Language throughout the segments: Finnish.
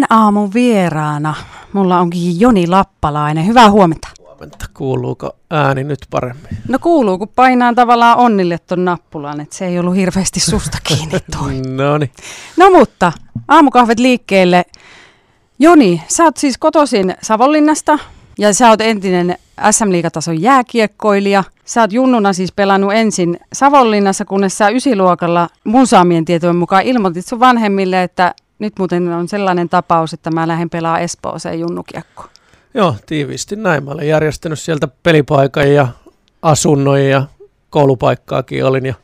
Tämän aamun vieraana mulla onkin Joni Lappalainen. Hyvää huomenta. Huomenta. Kuuluuko ääni nyt paremmin? No kuuluu, kun painaa tavallaan onnille ton nappulan, että se ei ollut hirveästi susta kiinni toi. no niin. No mutta, aamukahvet liikkeelle. Joni, sä oot siis kotoisin Savonlinnasta ja sä oot entinen SM-liigatason jääkiekkoilija. Sä oot junnuna siis pelannut ensin Savonlinnassa, kunnes sä ysiluokalla mun saamien tietojen mukaan ilmoitit sun vanhemmille, että nyt muuten on sellainen tapaus, että mä lähden pelaa Espooseen junnukiekko. Joo, tiiviisti näin. Mä olen järjestänyt sieltä pelipaikan ja asunnon ja koulupaikkaakin olin ja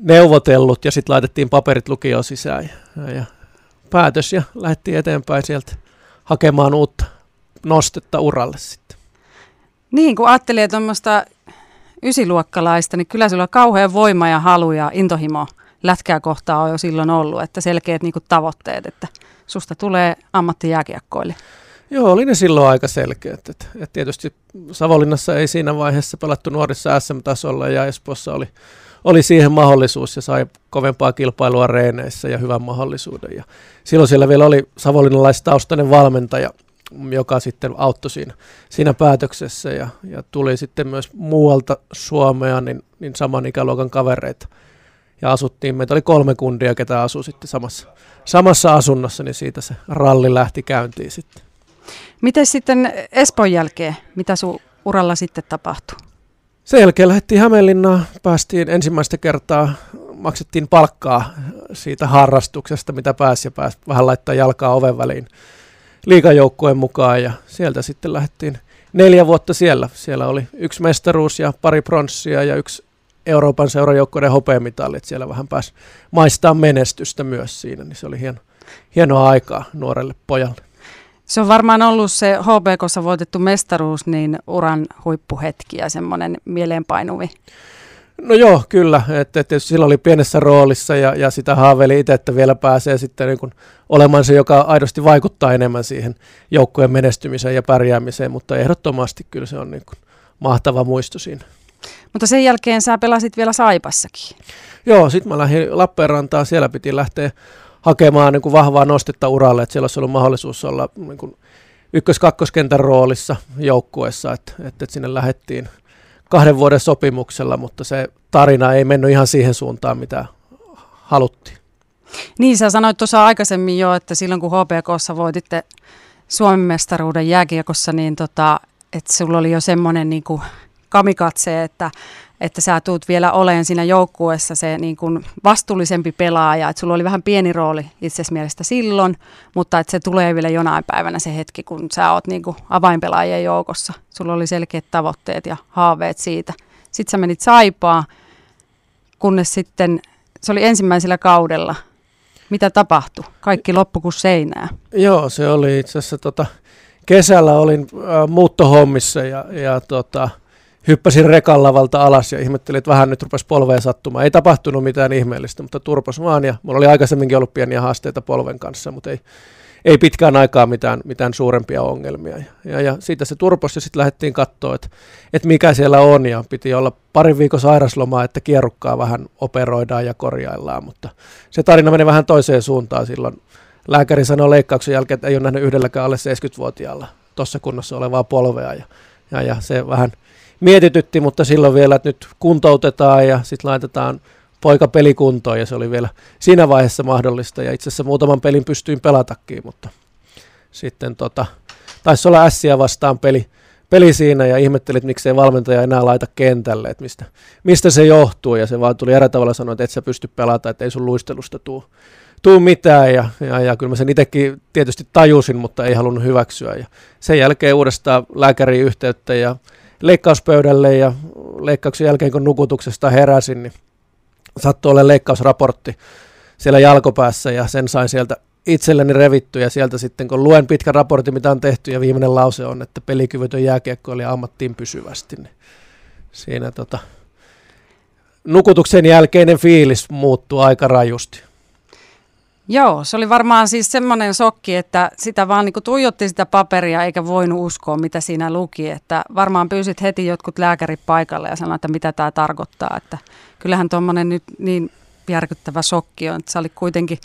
neuvotellut ja sitten laitettiin paperit lukioon sisään ja, ja päätös ja lähdettiin eteenpäin sieltä hakemaan uutta nostetta uralle sitten. Niin, kun ajattelee tuommoista ysiluokkalaista, niin kyllä sulla on kauhean voima ja halu ja intohimo lätkää kohtaa on jo silloin ollut, että selkeät niin tavoitteet, että susta tulee ammattijääkiekkoille. Joo, oli ne silloin aika selkeät. Että, että tietysti Savonlinnassa ei siinä vaiheessa pelattu nuorissa SM-tasolla ja Espoossa oli, oli siihen mahdollisuus ja sai kovempaa kilpailua reeneissä ja hyvän mahdollisuuden. Ja silloin siellä vielä oli savonlinnalaistaustainen valmentaja, joka sitten auttoi siinä, siinä päätöksessä ja, ja tuli sitten myös muualta Suomea niin, niin saman ikäluokan kavereita – ja asuttiin, meitä oli kolme kundia, ketä asui sitten samassa, samassa asunnossa, niin siitä se ralli lähti käyntiin sitten. Miten sitten Espoon jälkeen, mitä sun uralla sitten tapahtui? Sen jälkeen lähdettiin Hämeenlinnaan, päästiin ensimmäistä kertaa, maksettiin palkkaa siitä harrastuksesta, mitä pääsi ja pääsi vähän laittaa jalkaa oven väliin liikajoukkueen mukaan ja sieltä sitten lähdettiin neljä vuotta siellä. Siellä oli yksi mestaruus ja pari pronssia ja yksi Euroopan seurajoukkoiden hopeamitalit. Siellä vähän pääsi maistaa menestystä myös siinä, niin se oli hieno, hienoa aikaa nuorelle pojalle. Se on varmaan ollut se HBKssa voitettu mestaruus, niin uran huippuhetki ja semmoinen mieleenpainuvi. No joo, kyllä. Että, että silloin oli pienessä roolissa ja, ja sitä haaveili itse, että vielä pääsee sitten niin kuin olemaan se, joka aidosti vaikuttaa enemmän siihen joukkueen menestymiseen ja pärjäämiseen, mutta ehdottomasti kyllä se on niin kuin mahtava muisto siinä. Mutta sen jälkeen sä pelasit vielä Saipassakin. Joo, sitten mä lähdin Lappeenrantaan. Siellä piti lähteä hakemaan niin kuin vahvaa nostetta uralle, että siellä olisi ollut mahdollisuus olla niin kuin ykkös-kakkoskentän roolissa joukkueessa, että, että, sinne lähdettiin kahden vuoden sopimuksella, mutta se tarina ei mennyt ihan siihen suuntaan, mitä haluttiin. Niin, sä sanoit tuossa aikaisemmin jo, että silloin kun HPKssa voititte Suomen mestaruuden jääkiekossa, niin tota, että sulla oli jo semmoinen niin kuin kamikatse, että, että sä tuut vielä oleen siinä joukkueessa se niin kuin vastuullisempi pelaaja, että sulla oli vähän pieni rooli itse mielestä silloin, mutta että se tulee vielä jonain päivänä se hetki, kun sä oot niin kuin avainpelaajien joukossa. Sulla oli selkeät tavoitteet ja haaveet siitä. Sitten sä menit Saipaa, kunnes sitten, se oli ensimmäisellä kaudella. Mitä tapahtui? Kaikki loppu kuin seinää. Joo, se oli itse asiassa tota, kesällä olin äh, muuttohommissa ja, ja tota, hyppäsin rekan lavalta alas ja ihmettelin, että vähän nyt rupesi polveen sattumaan. Ei tapahtunut mitään ihmeellistä, mutta turpos vaan. Ja mulla oli aikaisemminkin ollut pieniä haasteita polven kanssa, mutta ei, ei pitkään aikaa mitään, mitään suurempia ongelmia. Ja, ja, ja siitä se turpos ja sitten lähdettiin katsoa, että, että mikä siellä on. Ja piti olla parin viikon sairaslomaa, että kierrukkaa vähän operoidaan ja korjaillaan. Mutta se tarina meni vähän toiseen suuntaan silloin. Lääkäri sanoi leikkauksen jälkeen, että ei ole nähnyt yhdelläkään alle 70-vuotiaalla tuossa kunnossa olevaa polvea. Ja, ja, ja se vähän mietitytti, mutta silloin vielä, että nyt kuntoutetaan ja sitten laitetaan poika pelikuntoon ja se oli vielä siinä vaiheessa mahdollista. Ja itse asiassa muutaman pelin pystyin pelatakin, mutta sitten tota, taisi olla ässiä vastaan peli, peli siinä ja ihmettelit, miksei valmentaja enää laita kentälle, että mistä, mistä se johtuu. Ja se vaan tuli eri tavalla sanoa, että et sä pysty pelata, että ei sun luistelusta tuu, tuu mitään. Ja, ja, ja kyllä mä sen itsekin tietysti tajusin, mutta ei halunnut hyväksyä. Ja sen jälkeen uudestaan lääkäriin yhteyttä ja leikkauspöydälle ja leikkauksen jälkeen kun nukutuksesta heräsin, niin sattui olemaan leikkausraportti siellä jalkopäässä ja sen sain sieltä itselleni revitty ja sieltä sitten kun luen pitkä raportti, mitä on tehty ja viimeinen lause on, että pelikyvytön jääkiekko oli ammattiin pysyvästi, niin siinä tota, nukutuksen jälkeinen fiilis muuttuu aika rajusti. Joo, se oli varmaan siis semmoinen sokki, että sitä vaan niin tuijotti sitä paperia eikä voinut uskoa, mitä siinä luki. Että varmaan pyysit heti jotkut lääkärit paikalle ja sanoit, että mitä tämä tarkoittaa. Että kyllähän tuommoinen nyt niin järkyttävä sokki on, että sä olit kuitenkin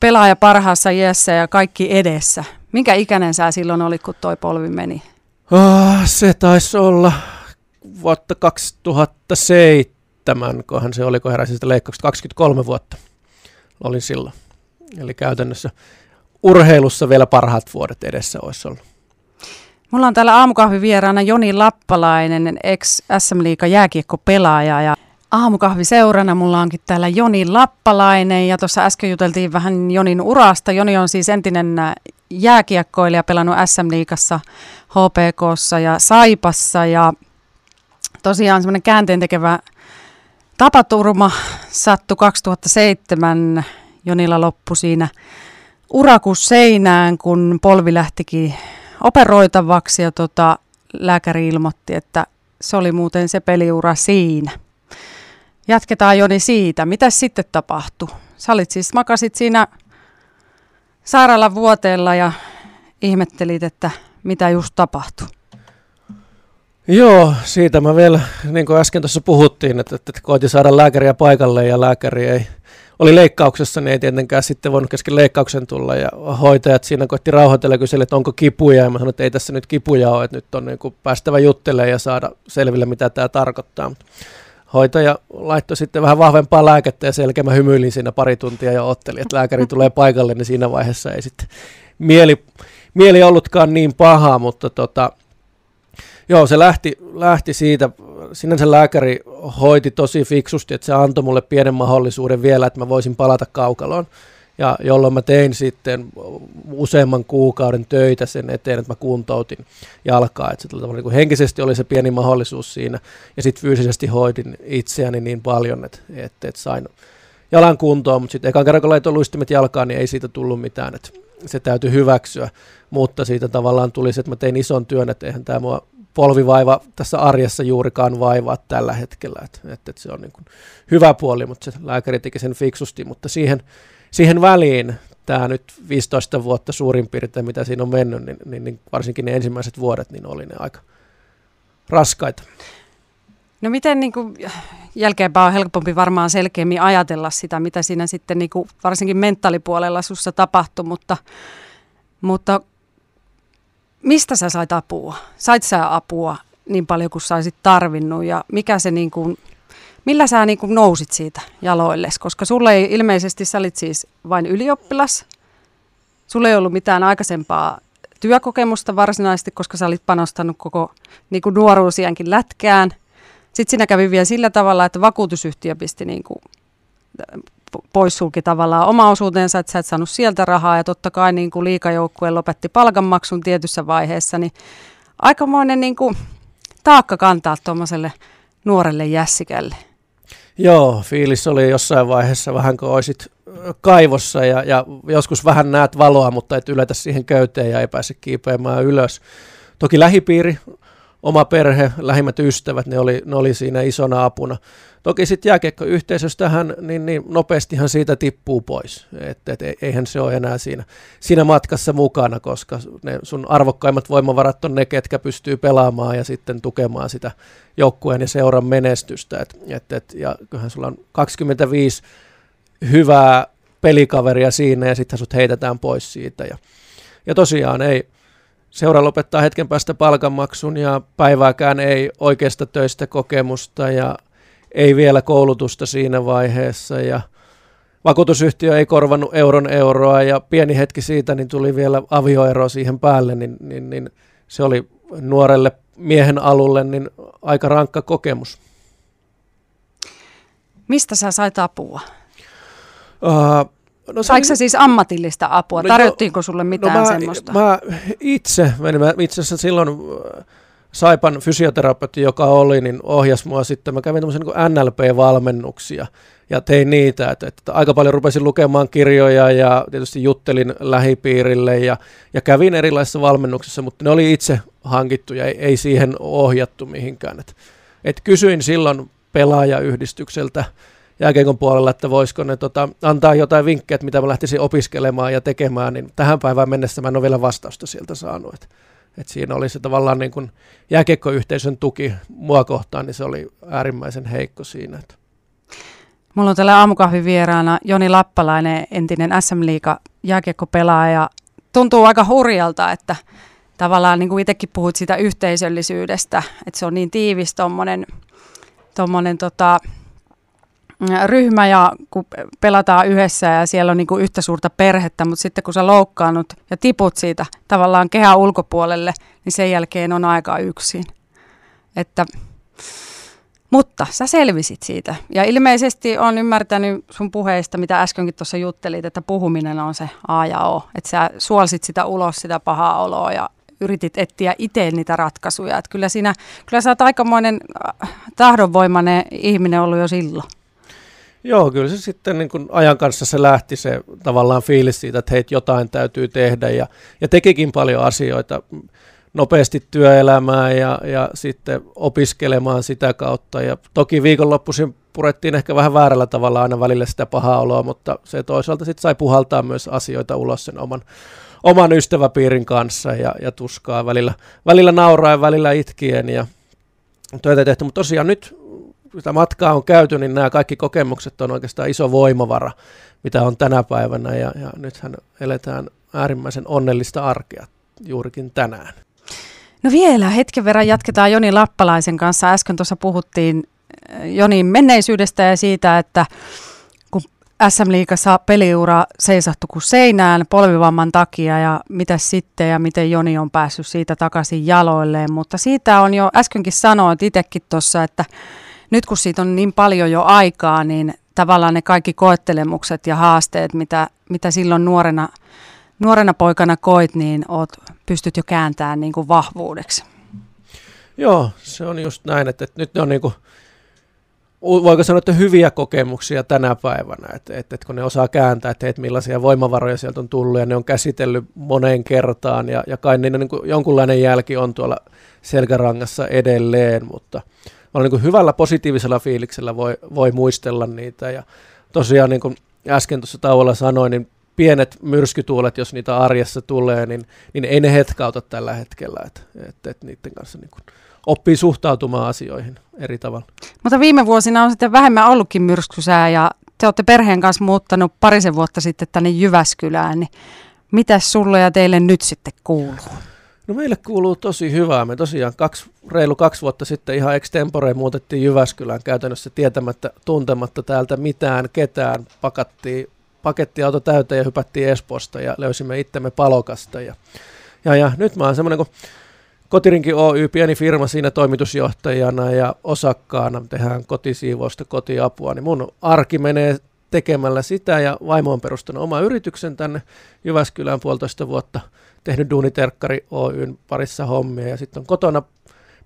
pelaaja parhaassa iässä ja kaikki edessä. Minkä ikäinen sä silloin olit, kun toi polvi meni? Oh, se taisi olla vuotta 2007, kohan se oli, kun heräsin sitä leikkauksesta, 23 vuotta olin silloin. Eli käytännössä urheilussa vielä parhaat vuodet edessä olisi ollut. Mulla on täällä aamukahvivieraana Joni Lappalainen, ex-SM Liiga jääkiekkopelaaja ja aamukahviseurana mulla onkin täällä Joni Lappalainen ja tuossa äsken juteltiin vähän Jonin urasta. Joni on siis entinen jääkiekkoilija, pelannut SM Liigassa, HPKssa ja Saipassa ja tosiaan semmoinen käänteen tekevä tapaturma sattui 2007. Jonilla loppu siinä urakus seinään, kun polvi lähtikin operoitavaksi ja tota, lääkäri ilmoitti, että se oli muuten se peliura siinä. Jatketaan Joni siitä. Mitä sitten tapahtui? Sä olit siis, makasit siinä sairaalan vuoteella ja ihmettelit, että mitä just tapahtui. Joo, siitä mä vielä, niin kuin äsken tuossa puhuttiin, että, että koitin saada lääkäriä paikalle ja lääkäri ei, oli leikkauksessa, niin ei tietenkään sitten voinut kesken leikkauksen tulla ja hoitajat siinä koitti rauhoitella kyseli, että onko kipuja ja mä sanoin, että ei tässä nyt kipuja ole, että nyt on niin kuin päästävä juttelemaan ja saada selville, mitä tämä tarkoittaa. Hoitaja laittoi sitten vähän vahvempaa lääkettä ja selkeä mä hymyilin siinä pari tuntia ja ottelin, että lääkäri tulee paikalle, niin siinä vaiheessa ei sitten mieli, mieli ollutkaan niin paha, mutta tota, Joo, se lähti, lähti siitä. Sinänsä lääkäri hoiti tosi fiksusti, että se antoi mulle pienen mahdollisuuden vielä, että mä voisin palata kaukaloon. Ja jolloin mä tein sitten useamman kuukauden töitä sen eteen, että mä kuntoutin jalkaa. Se niin henkisesti oli se pieni mahdollisuus siinä. Ja sitten fyysisesti hoidin itseäni niin paljon, että, että, että sain jalan kuntoon. Mutta sitten ekan kerran, kun laitoin luistimet jalkaan, niin ei siitä tullut mitään. Että se täytyy hyväksyä. Mutta siitä tavallaan tuli se, että mä tein ison työn, että eihän tämä mua polvivaiva tässä arjessa juurikaan vaivaa tällä hetkellä. Et, et, et se on niin kuin hyvä puoli, mutta se lääkäri teki sen fiksusti, mutta siihen, siihen väliin tämä nyt 15 vuotta suurin piirtein, mitä siinä on mennyt, niin, niin, niin varsinkin ne ensimmäiset vuodet, niin oli ne aika raskaita. No miten niin kuin, jälkeenpäin on helpompi varmaan selkeämmin ajatella sitä, mitä siinä sitten niin kuin, varsinkin mentaalipuolella sussa tapahtui, mutta, mutta mistä sä sait apua? Sait sä apua niin paljon kuin saisit tarvinnut ja mikä se niin kuin, millä sä niin kuin nousit siitä jaloilles? Koska sulle ei ilmeisesti, sä olit siis vain ylioppilas, sulle ei ollut mitään aikaisempaa työkokemusta varsinaisesti, koska sä olit panostanut koko niin kuin nuoruusiänkin lätkään. Sitten siinä kävi vielä sillä tavalla, että vakuutusyhtiö pisti niin kuin poissulki tavallaan oma osuutensa, että sä et saanut sieltä rahaa ja totta kai niin kuin liikajoukkue lopetti palkanmaksun tietyssä vaiheessa, niin aikamoinen niin kuin taakka kantaa tuommoiselle nuorelle jässikälle. Joo, fiilis oli jossain vaiheessa vähän kuin olisit kaivossa ja, ja joskus vähän näet valoa, mutta et yletä siihen köyteen ja ei pääse kiipeämään ylös. Toki lähipiiri oma perhe, lähimmät ystävät, ne oli, ne oli siinä isona apuna. Toki sitten jääkiekkoyhteisöstähän, niin, niin nopeastihan siitä tippuu pois. Et, et, eihän se ole enää siinä, siinä matkassa mukana, koska ne sun arvokkaimmat voimavarat on ne, ketkä pystyy pelaamaan ja sitten tukemaan sitä joukkueen ja seuran menestystä. Et, et, et, ja kyllähän sulla on 25 hyvää pelikaveria siinä ja sitten sut heitetään pois siitä. Ja, ja tosiaan ei, Seura lopettaa hetken päästä palkanmaksun ja päivääkään ei oikeasta töistä kokemusta ja ei vielä koulutusta siinä vaiheessa ja vakuutusyhtiö ei korvannut euron euroa ja pieni hetki siitä niin tuli vielä avioero siihen päälle, niin, niin, niin se oli nuorelle miehen alulle niin aika rankka kokemus. Mistä sä sait apua? Uh, No Saiko se siis ammatillista apua? No, Tarjottiinko sulle no mitään no mä, semmoista? Mä itse, mä itse asiassa silloin äh, Saipan fysioterapeutti, joka oli, niin ohjasi mua sitten. Mä kävin tämmöisen niin NLP-valmennuksia ja tein niitä. Että, että aika paljon rupesin lukemaan kirjoja ja tietysti juttelin lähipiirille ja, ja kävin erilaisissa valmennuksissa, mutta ne oli itse hankittu ja ei, ei siihen ohjattu mihinkään. Et, et kysyin silloin pelaajayhdistykseltä, jääkeikon puolella, että voisiko ne tota, antaa jotain vinkkejä, että mitä mä lähtisin opiskelemaan ja tekemään, niin tähän päivään mennessä mä en ole vielä vastausta sieltä saanut. Et, et siinä oli se tavallaan niin jääkeikkoyhteisön tuki mua kohtaan, niin se oli äärimmäisen heikko siinä. Et. Mulla on tällä aamukahvin vieraana Joni Lappalainen, entinen SM Liiga jääkiekkopelaaja. Tuntuu aika hurjalta, että tavallaan niin kuin itsekin puhut sitä yhteisöllisyydestä, että se on niin tiivis tuommoinen tommonen, tota, ryhmä ja kun pelataan yhdessä ja siellä on niin kuin yhtä suurta perhettä, mutta sitten kun sä loukkaannut ja tiput siitä tavallaan kehän ulkopuolelle, niin sen jälkeen on aika yksin. Että mutta sä selvisit siitä. Ja ilmeisesti on ymmärtänyt sun puheista, mitä äskenkin tuossa juttelit, että puhuminen on se A ja O. Että sä suolsit sitä ulos, sitä pahaa oloa ja yritit etsiä itse niitä ratkaisuja. Että kyllä, siinä, kyllä sä oot aikamoinen äh, tahdonvoimainen ihminen ollut jo silloin. Joo, kyllä se sitten niin kuin ajan kanssa se lähti se tavallaan fiilis siitä, että heitä jotain täytyy tehdä ja, ja tekikin paljon asioita nopeasti työelämään ja, ja sitten opiskelemaan sitä kautta. Ja toki viikonloppuisin purettiin ehkä vähän väärällä tavalla aina välillä sitä pahaa oloa, mutta se toisaalta sitten sai puhaltaa myös asioita ulos sen oman, oman ystäväpiirin kanssa ja, ja tuskaa välillä, välillä nauraen, välillä itkien ja töitä tehty. Mutta tosiaan nyt, sitä matkaa on käyty, niin nämä kaikki kokemukset on oikeastaan iso voimavara, mitä on tänä päivänä ja, ja nythän eletään äärimmäisen onnellista arkea juurikin tänään. No vielä hetken verran jatketaan Joni Lappalaisen kanssa. Äsken tuossa puhuttiin äh, Jonin menneisyydestä ja siitä, että kun SM Liigassa peliura seisahtu kuin seinään polvivamman takia ja mitä sitten ja miten Joni on päässyt siitä takaisin jaloilleen. Mutta siitä on jo äskenkin sanoit itsekin tuossa, että nyt kun siitä on niin paljon jo aikaa, niin tavallaan ne kaikki koettelemukset ja haasteet, mitä, mitä silloin nuorena, nuorena poikana koit, niin oot pystyt jo kääntämään niin kuin vahvuudeksi. Joo, se on just näin, että, että nyt ne on niin kuin, voiko sanoa, että hyviä kokemuksia tänä päivänä, että, että, että kun ne osaa kääntää, että, että millaisia voimavaroja sieltä on tullut ja ne on käsitellyt moneen kertaan ja, ja kai niin, niin jonkunlainen jälki on tuolla selkärangassa edelleen, mutta on niin kuin hyvällä positiivisella fiiliksellä voi, voi muistella niitä ja tosiaan niin kuin äsken tuossa tauolla sanoin, niin pienet myrskytuulet, jos niitä arjessa tulee, niin, niin ei ne hetkauta tällä hetkellä, että et, et niiden kanssa niin kuin oppii suhtautumaan asioihin eri tavalla. Mutta viime vuosina on sitten vähemmän ollutkin myrskysää ja te olette perheen kanssa muuttanut parisen vuotta sitten tänne Jyväskylään, niin mitä sulle ja teille nyt sitten kuuluu? No meille kuuluu tosi hyvää. Me tosiaan kaksi, reilu kaksi vuotta sitten ihan extempore muutettiin Jyväskylään käytännössä tietämättä, tuntematta täältä mitään, ketään. Pakattiin pakettiauto täyteen ja hypättiin Esposta ja löysimme itsemme palokasta. Ja, ja, ja nyt mä oon semmoinen kuin Kotirinki Oy, pieni firma siinä toimitusjohtajana ja osakkaana, tehdään kotisiivousta, kotiapua, niin mun arki menee tekemällä sitä ja vaimo on perustanut oma yrityksen tänne Jyväskylään puolitoista vuotta, tehnyt Duuniterkkari Oyn parissa hommia ja sitten on kotona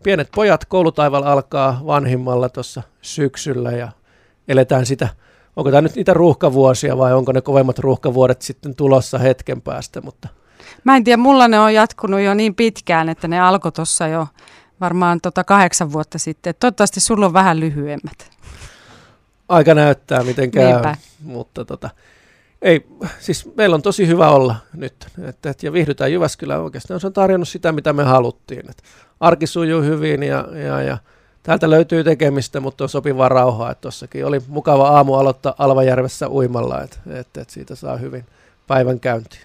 pienet pojat, koulutaival alkaa vanhimmalla tuossa syksyllä ja eletään sitä onko tämä nyt niitä ruuhkavuosia vai onko ne kovemmat ruuhkavuodet sitten tulossa hetken päästä, mutta Mä en tiedä, mulla ne on jatkunut jo niin pitkään, että ne alkoi tuossa jo varmaan tota kahdeksan vuotta sitten. Toivottavasti sulla on vähän lyhyemmät. Aika näyttää, miten käy. Niinpä. Mutta tota, ei, siis meillä on tosi hyvä olla nyt. Et, et, ja viihdytään Jyväskylään oikeastaan. Se on tarjonnut sitä, mitä me haluttiin. Et arki sujuu hyvin ja, ja, ja täältä löytyy tekemistä, mutta on sopivaa rauhaa. Tuossakin oli mukava aamu aloittaa Alvajärvessä uimalla, että et, et siitä saa hyvin päivän käyntiin.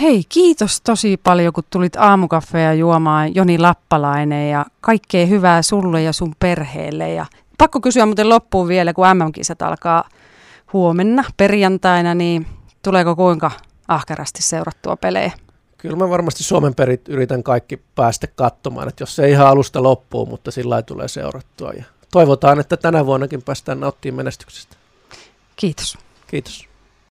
Hei, kiitos tosi paljon, kun tulit aamukaffeja juomaan Joni Lappalainen ja kaikkea hyvää sulle ja sun perheelle. Ja pakko kysyä muuten loppuun vielä, kun MM-kisat alkaa huomenna perjantaina, niin tuleeko kuinka ahkerasti seurattua pelejä? Kyllä mä varmasti Suomen perit yritän kaikki päästä katsomaan, että jos se ei ihan alusta loppuu, mutta sillä tulee seurattua. Ja toivotaan, että tänä vuonnakin päästään nauttimaan menestyksestä. Kiitos. Kiitos.